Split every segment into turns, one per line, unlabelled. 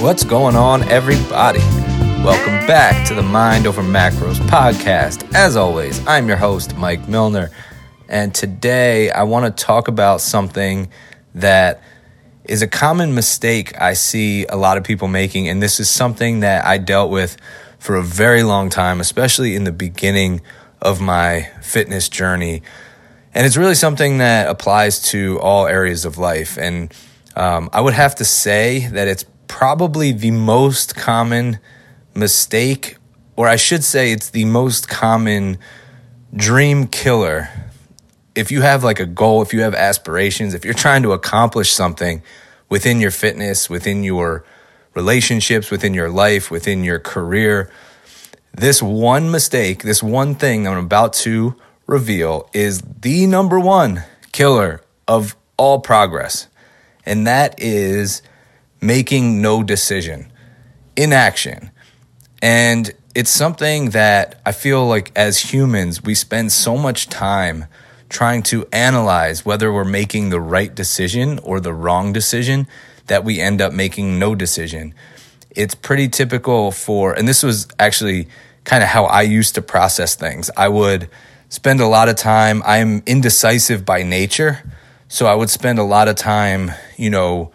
What's going on, everybody? Welcome back to the Mind Over Macros podcast. As always, I'm your host, Mike Milner, and today I want to talk about something that is a common mistake I see a lot of people making, and this is something that I dealt with for a very long time, especially in the beginning of my fitness journey. And it's really something that applies to all areas of life. And um, I would have to say that it's probably the most common mistake, or I should say, it's the most common dream killer. If you have like a goal, if you have aspirations, if you're trying to accomplish something within your fitness, within your relationships, within your life, within your career, this one mistake, this one thing I'm about to reveal is the number one killer of all progress. And that is making no decision, inaction. And it's something that I feel like as humans, we spend so much time trying to analyze whether we're making the right decision or the wrong decision that we end up making no decision. It's pretty typical for, and this was actually kind of how I used to process things. I would spend a lot of time, I'm indecisive by nature. So I would spend a lot of time, you know,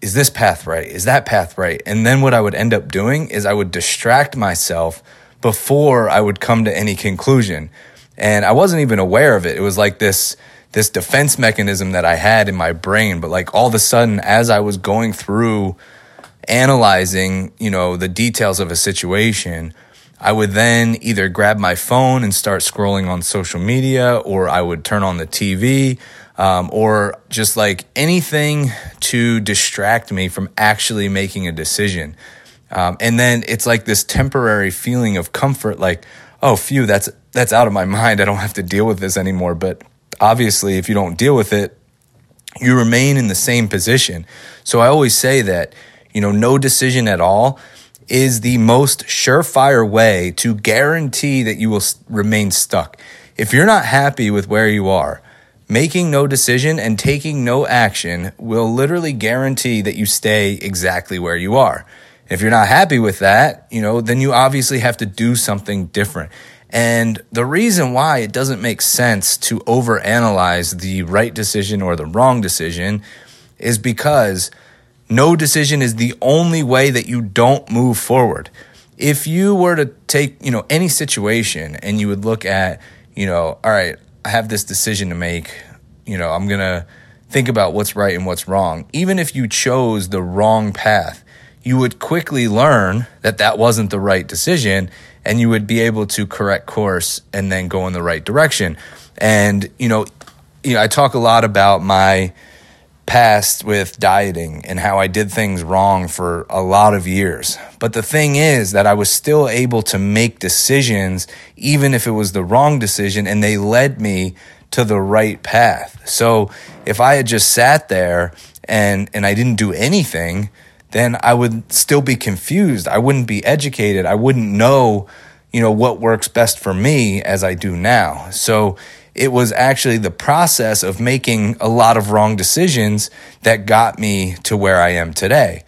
is this path right? Is that path right? And then what I would end up doing is I would distract myself before I would come to any conclusion. And I wasn't even aware of it. It was like this this defense mechanism that I had in my brain, but like all of a sudden as I was going through analyzing, you know, the details of a situation, I would then either grab my phone and start scrolling on social media, or I would turn on the TV, um, or just like anything to distract me from actually making a decision. Um, and then it's like this temporary feeling of comfort, like, oh, phew, that's that's out of my mind. I don't have to deal with this anymore. But obviously, if you don't deal with it, you remain in the same position. So I always say that you know, no decision at all is the most surefire way to guarantee that you will remain stuck. If you're not happy with where you are, Making no decision and taking no action will literally guarantee that you stay exactly where you are. If you're not happy with that, you know, then you obviously have to do something different. And the reason why it doesn't make sense to overanalyze the right decision or the wrong decision is because no decision is the only way that you don't move forward. If you were to take, you know, any situation and you would look at, you know, all right, I have this decision to make. You know, I'm going to think about what's right and what's wrong. Even if you chose the wrong path, you would quickly learn that that wasn't the right decision and you would be able to correct course and then go in the right direction. And, you know, you know, I talk a lot about my past with dieting and how I did things wrong for a lot of years. But the thing is that I was still able to make decisions, even if it was the wrong decision, and they led me to the right path. So if I had just sat there and, and I didn't do anything, then I would still be confused. I wouldn't be educated. I wouldn't know, you know, what works best for me as I do now. So it was actually the process of making a lot of wrong decisions that got me to where I am today.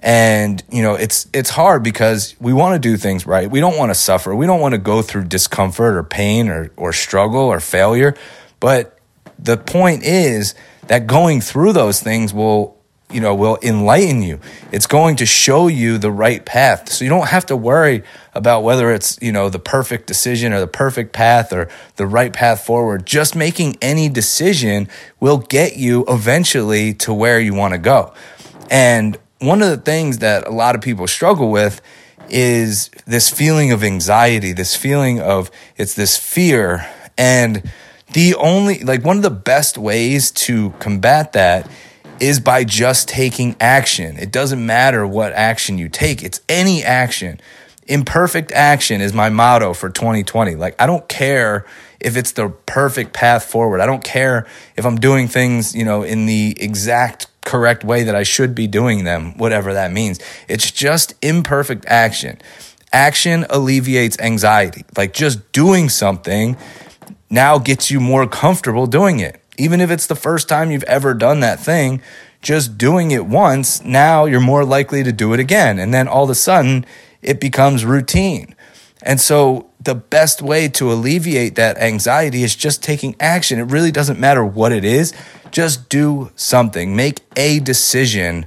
And you know, it's it's hard because we want to do things right. We don't want to suffer. We don't want to go through discomfort or pain or or struggle or failure. But the point is that going through those things will you know, will enlighten you. It's going to show you the right path. So you don't have to worry about whether it's, you know, the perfect decision or the perfect path or the right path forward. Just making any decision will get you eventually to where you want to go. And one of the things that a lot of people struggle with is this feeling of anxiety, this feeling of it's this fear. And the only, like, one of the best ways to combat that is by just taking action. It doesn't matter what action you take, it's any action. Imperfect action is my motto for 2020. Like, I don't care if it's the perfect path forward. I don't care if I'm doing things, you know, in the exact correct way that I should be doing them, whatever that means. It's just imperfect action. Action alleviates anxiety. Like, just doing something now gets you more comfortable doing it even if it's the first time you've ever done that thing, just doing it once, now you're more likely to do it again. And then all of a sudden, it becomes routine. And so, the best way to alleviate that anxiety is just taking action. It really doesn't matter what it is, just do something, make a decision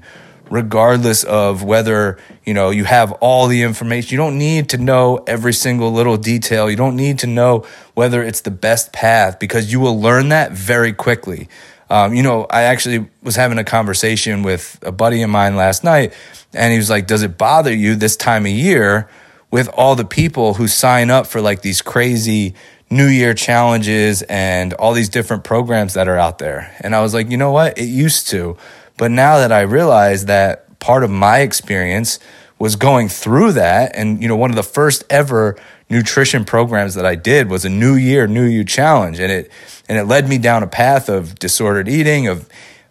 regardless of whether you know you have all the information. You don't need to know every single little detail. You don't need to know whether it's the best path because you will learn that very quickly. Um, you know i actually was having a conversation with a buddy of mine last night and he was like does it bother you this time of year with all the people who sign up for like these crazy new year challenges and all these different programs that are out there? And i was like you know what? It used to but now that I realize that part of my experience was going through that, and you know, one of the first ever nutrition programs that I did was a New Year, New You challenge, and it and it led me down a path of disordered eating, of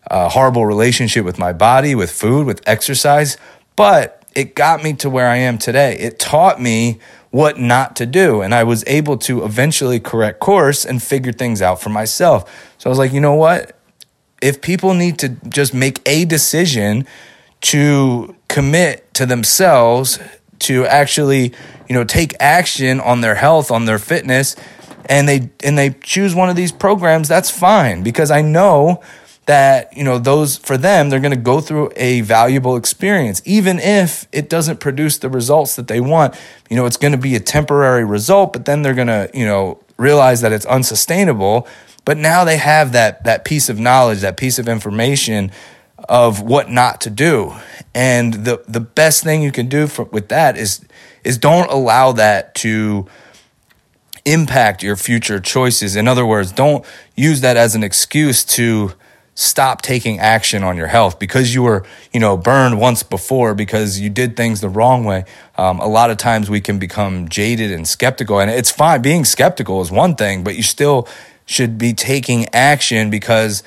a horrible relationship with my body, with food, with exercise, but it got me to where I am today. It taught me what not to do. And I was able to eventually correct course and figure things out for myself. So I was like, you know what? If people need to just make a decision to commit to themselves to actually you know take action on their health on their fitness and they and they choose one of these programs that's fine because i know that you know those for them they're going to go through a valuable experience even if it doesn't produce the results that they want. You know it's going to be a temporary result but then they're going to you know realize that it's unsustainable but now they have that that piece of knowledge, that piece of information of what not to do. And the the best thing you can do for, with that is is don't allow that to impact your future choices. In other words, don't use that as an excuse to stop taking action on your health because you were, you know, burned once before because you did things the wrong way. Um, a lot of times we can become jaded and skeptical, and it's fine. Being skeptical is one thing, but you still should be taking action because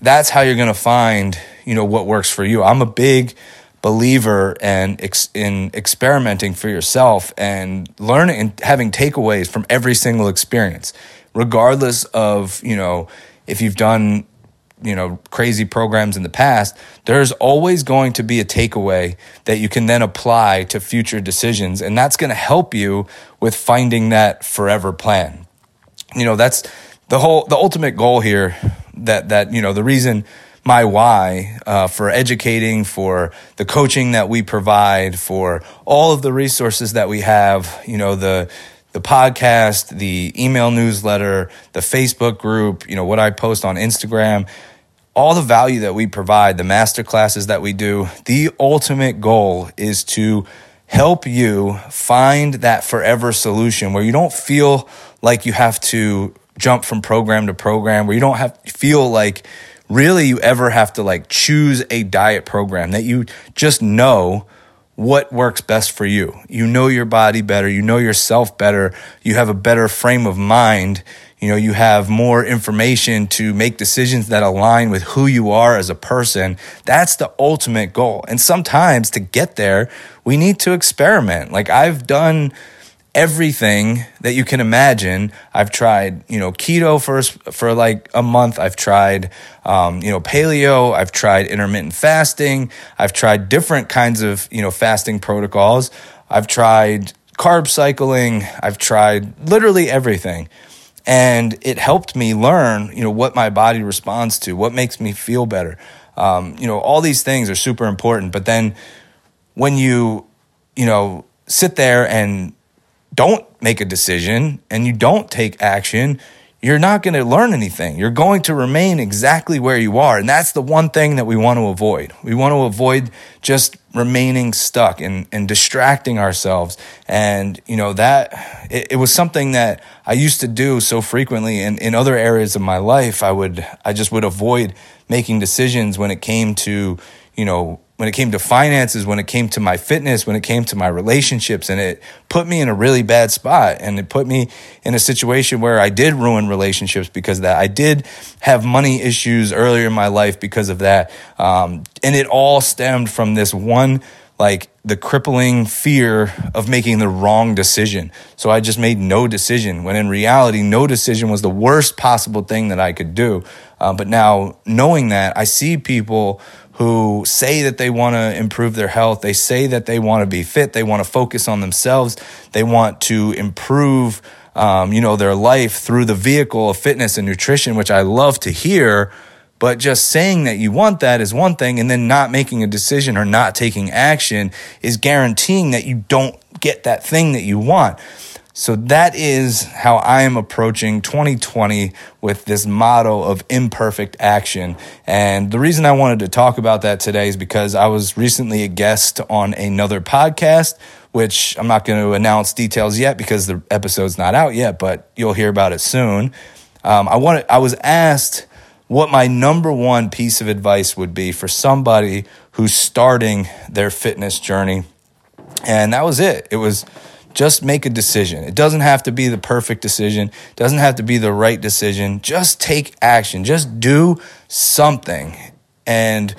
that's how you're going to find, you know, what works for you. I'm a big believer and ex- in experimenting for yourself and learning and having takeaways from every single experience, regardless of, you know, if you've done you know crazy programs in the past there's always going to be a takeaway that you can then apply to future decisions and that's going to help you with finding that forever plan you know that's the whole the ultimate goal here that that you know the reason my why uh, for educating for the coaching that we provide for all of the resources that we have you know the the podcast the email newsletter the facebook group you know what i post on instagram all the value that we provide the master classes that we do the ultimate goal is to help you find that forever solution where you don't feel like you have to jump from program to program where you don't have feel like really you ever have to like choose a diet program that you just know what works best for you. You know your body better, you know yourself better, you have a better frame of mind, you know, you have more information to make decisions that align with who you are as a person. That's the ultimate goal. And sometimes to get there, we need to experiment. Like I've done everything that you can imagine. I've tried, you know, keto for for like a month. I've tried, um, you know, paleo. I've tried intermittent fasting. I've tried different kinds of you know fasting protocols. I've tried carb cycling. I've tried literally everything. And it helped me learn, you know, what my body responds to, what makes me feel better. Um, you know, all these things are super important. But then when you, you know, sit there and don't make a decision and you don't take action, you're not going to learn anything. You're going to remain exactly where you are. And that's the one thing that we want to avoid. We want to avoid just remaining stuck and, and distracting ourselves. And, you know, that it, it was something that I used to do so frequently in, in other areas of my life. I would, I just would avoid making decisions when it came to, you know, when it came to finances, when it came to my fitness, when it came to my relationships, and it put me in a really bad spot. And it put me in a situation where I did ruin relationships because that. I did have money issues earlier in my life because of that. Um, and it all stemmed from this one, like the crippling fear of making the wrong decision. So I just made no decision when in reality, no decision was the worst possible thing that I could do. Uh, but now knowing that, I see people who say that they want to improve their health. They say that they want to be fit. They want to focus on themselves. They want to improve, um, you know, their life through the vehicle of fitness and nutrition, which I love to hear. But just saying that you want that is one thing, and then not making a decision or not taking action is guaranteeing that you don't get that thing that you want. So that is how I am approaching 2020 with this motto of imperfect action. And the reason I wanted to talk about that today is because I was recently a guest on another podcast, which I'm not going to announce details yet because the episode's not out yet, but you'll hear about it soon. Um, I wanted, I was asked what my number one piece of advice would be for somebody who's starting their fitness journey. And that was it. It was, just make a decision. It doesn't have to be the perfect decision, it doesn't have to be the right decision. Just take action. Just do something. And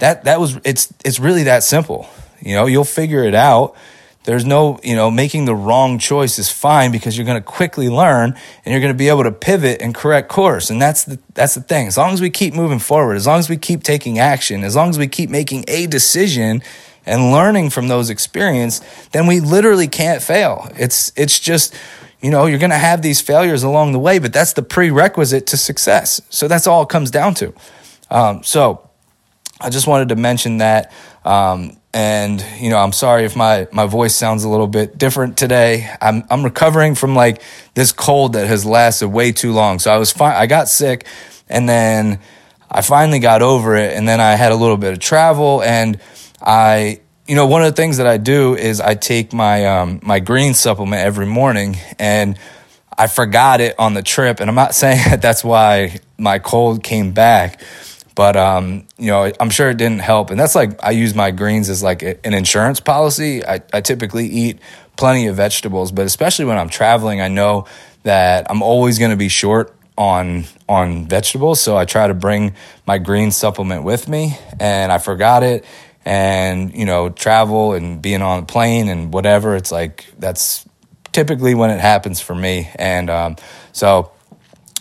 that that was it's it's really that simple. You know, you'll figure it out. There's no, you know, making the wrong choice is fine because you're going to quickly learn and you're going to be able to pivot and correct course. And that's the that's the thing. As long as we keep moving forward, as long as we keep taking action, as long as we keep making a decision, and learning from those experiences, then we literally can't fail. It's it's just you know, you're going to have these failures along the way, but that's the prerequisite to success. So that's all it comes down to. Um, so I just wanted to mention that. Um, and you know, I'm sorry if my my voice sounds a little bit different today. I'm I'm recovering from like this cold that has lasted way too long. So I was fine. I got sick, and then I finally got over it, and then I had a little bit of travel and I, you know, one of the things that I do is I take my um, my green supplement every morning, and I forgot it on the trip. And I'm not saying that that's why my cold came back, but um, you know, I'm sure it didn't help. And that's like I use my greens as like an insurance policy. I, I typically eat plenty of vegetables, but especially when I'm traveling, I know that I'm always going to be short on on vegetables so i try to bring my green supplement with me and i forgot it and you know travel and being on a plane and whatever it's like that's typically when it happens for me. And um, so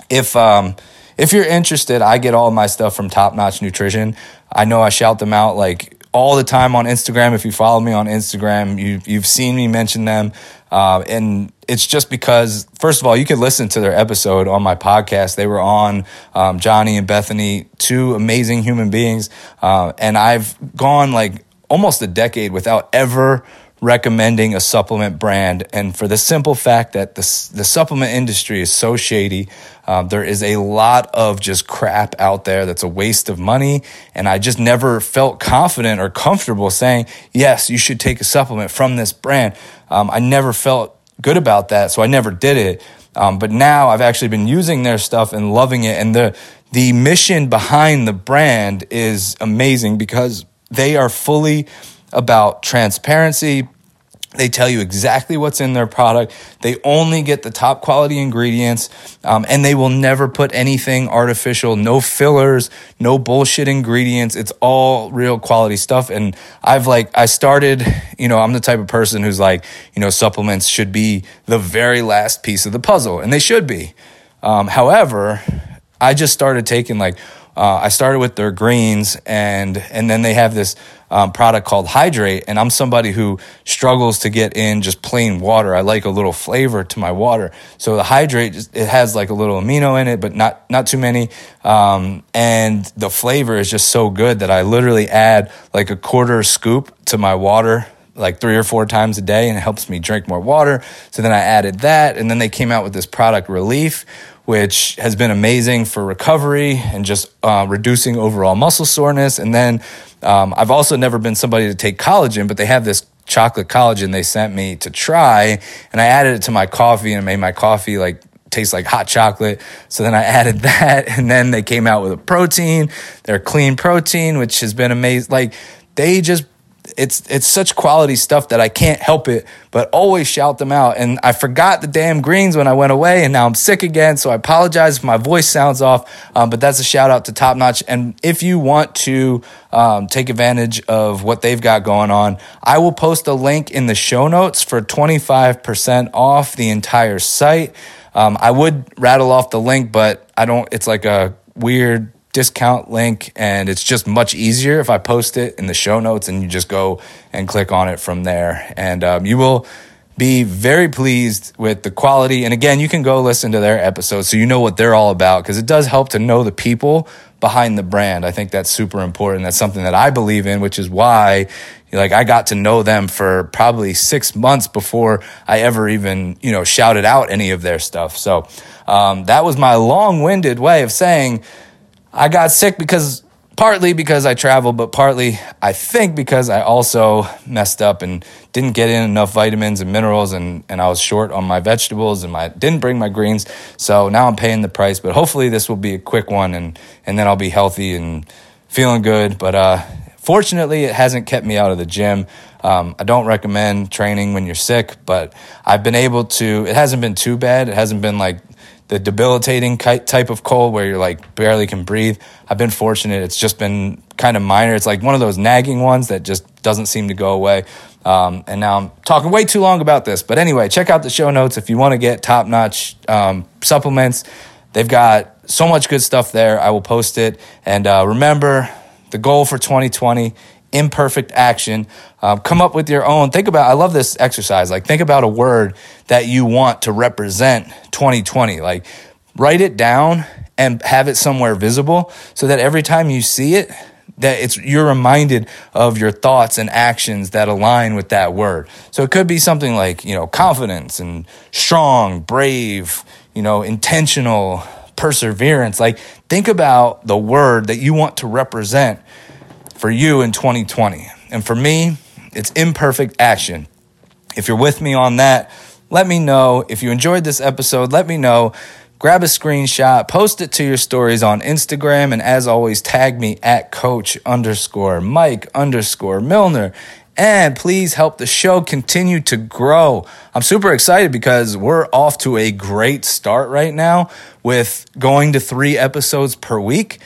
if um, if you're interested i get all my stuff from top notch nutrition. I know i shout them out like all the time on Instagram. If you follow me on Instagram, you you've seen me mention them, uh, and it's just because first of all, you could listen to their episode on my podcast. They were on um, Johnny and Bethany, two amazing human beings, uh, and I've gone like almost a decade without ever recommending a supplement brand. And for the simple fact that the, the supplement industry is so shady, um, there is a lot of just crap out there that's a waste of money. And I just never felt confident or comfortable saying, yes, you should take a supplement from this brand. Um, I never felt good about that. So I never did it. Um, but now I've actually been using their stuff and loving it. And the, the mission behind the brand is amazing because they are fully about transparency. They tell you exactly what's in their product. They only get the top quality ingredients, um, and they will never put anything artificial, no fillers, no bullshit ingredients. It's all real quality stuff. And I've like, I started, you know, I'm the type of person who's like, you know, supplements should be the very last piece of the puzzle, and they should be. Um, however, I just started taking like, uh, I started with their greens, and and then they have this um, product called Hydrate. And I'm somebody who struggles to get in just plain water. I like a little flavor to my water. So the Hydrate, it has like a little amino in it, but not, not too many. Um, and the flavor is just so good that I literally add like a quarter scoop to my water like three or four times a day and it helps me drink more water. So then I added that and then they came out with this product relief which has been amazing for recovery and just uh, reducing overall muscle soreness. And then um, I've also never been somebody to take collagen, but they have this chocolate collagen they sent me to try, and I added it to my coffee and made my coffee like taste like hot chocolate. So then I added that, and then they came out with a protein, their clean protein, which has been amazing. Like they just it's it's such quality stuff that I can't help it but always shout them out. And I forgot the damn greens when I went away, and now I'm sick again. So I apologize if my voice sounds off. Um, but that's a shout out to Top Notch. And if you want to um, take advantage of what they've got going on, I will post a link in the show notes for 25% off the entire site. Um, I would rattle off the link, but I don't. It's like a weird discount link and it's just much easier if I post it in the show notes and you just go and click on it from there. And um, you will be very pleased with the quality. And again, you can go listen to their episodes so you know what they're all about because it does help to know the people behind the brand. I think that's super important. That's something that I believe in, which is why like I got to know them for probably six months before I ever even, you know, shouted out any of their stuff. So um, that was my long winded way of saying I got sick because partly because I traveled, but partly I think because I also messed up and didn't get in enough vitamins and minerals and, and I was short on my vegetables and my didn't bring my greens. So now I'm paying the price, but hopefully this will be a quick one and, and then I'll be healthy and feeling good. But uh, fortunately, it hasn't kept me out of the gym. Um, I don't recommend training when you're sick, but I've been able to, it hasn't been too bad. It hasn't been like the debilitating type of cold where you're like barely can breathe. I've been fortunate. It's just been kind of minor. It's like one of those nagging ones that just doesn't seem to go away. Um, and now I'm talking way too long about this. But anyway, check out the show notes if you want to get top notch um, supplements. They've got so much good stuff there. I will post it. And uh, remember, the goal for 2020 imperfect action. Um, come up with your own. Think about, I love this exercise. Like, think about a word that you want to represent 2020. Like, write it down and have it somewhere visible so that every time you see it, that it's you're reminded of your thoughts and actions that align with that word. So it could be something like, you know, confidence and strong, brave, you know, intentional, perseverance. Like think about the word that you want to represent for you in 2020. And for me, it's imperfect action. If you're with me on that, let me know. If you enjoyed this episode, let me know. Grab a screenshot, post it to your stories on Instagram, and as always, tag me at coach underscore Mike underscore Milner. And please help the show continue to grow. I'm super excited because we're off to a great start right now with going to three episodes per week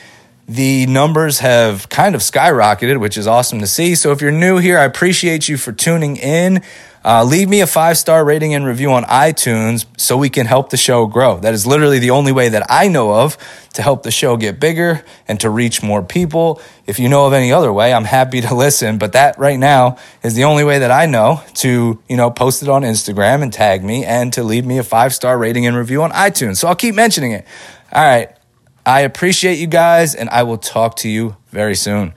the numbers have kind of skyrocketed, which is awesome to see. So if you're new here, I appreciate you for tuning in. Uh, leave me a five star rating and review on iTunes so we can help the show grow. That is literally the only way that I know of to help the show get bigger and to reach more people. If you know of any other way, I'm happy to listen. But that right now is the only way that I know to, you know, post it on Instagram and tag me and to leave me a five star rating and review on iTunes. So I'll keep mentioning it. All right. I appreciate you guys, and I will talk to you very soon.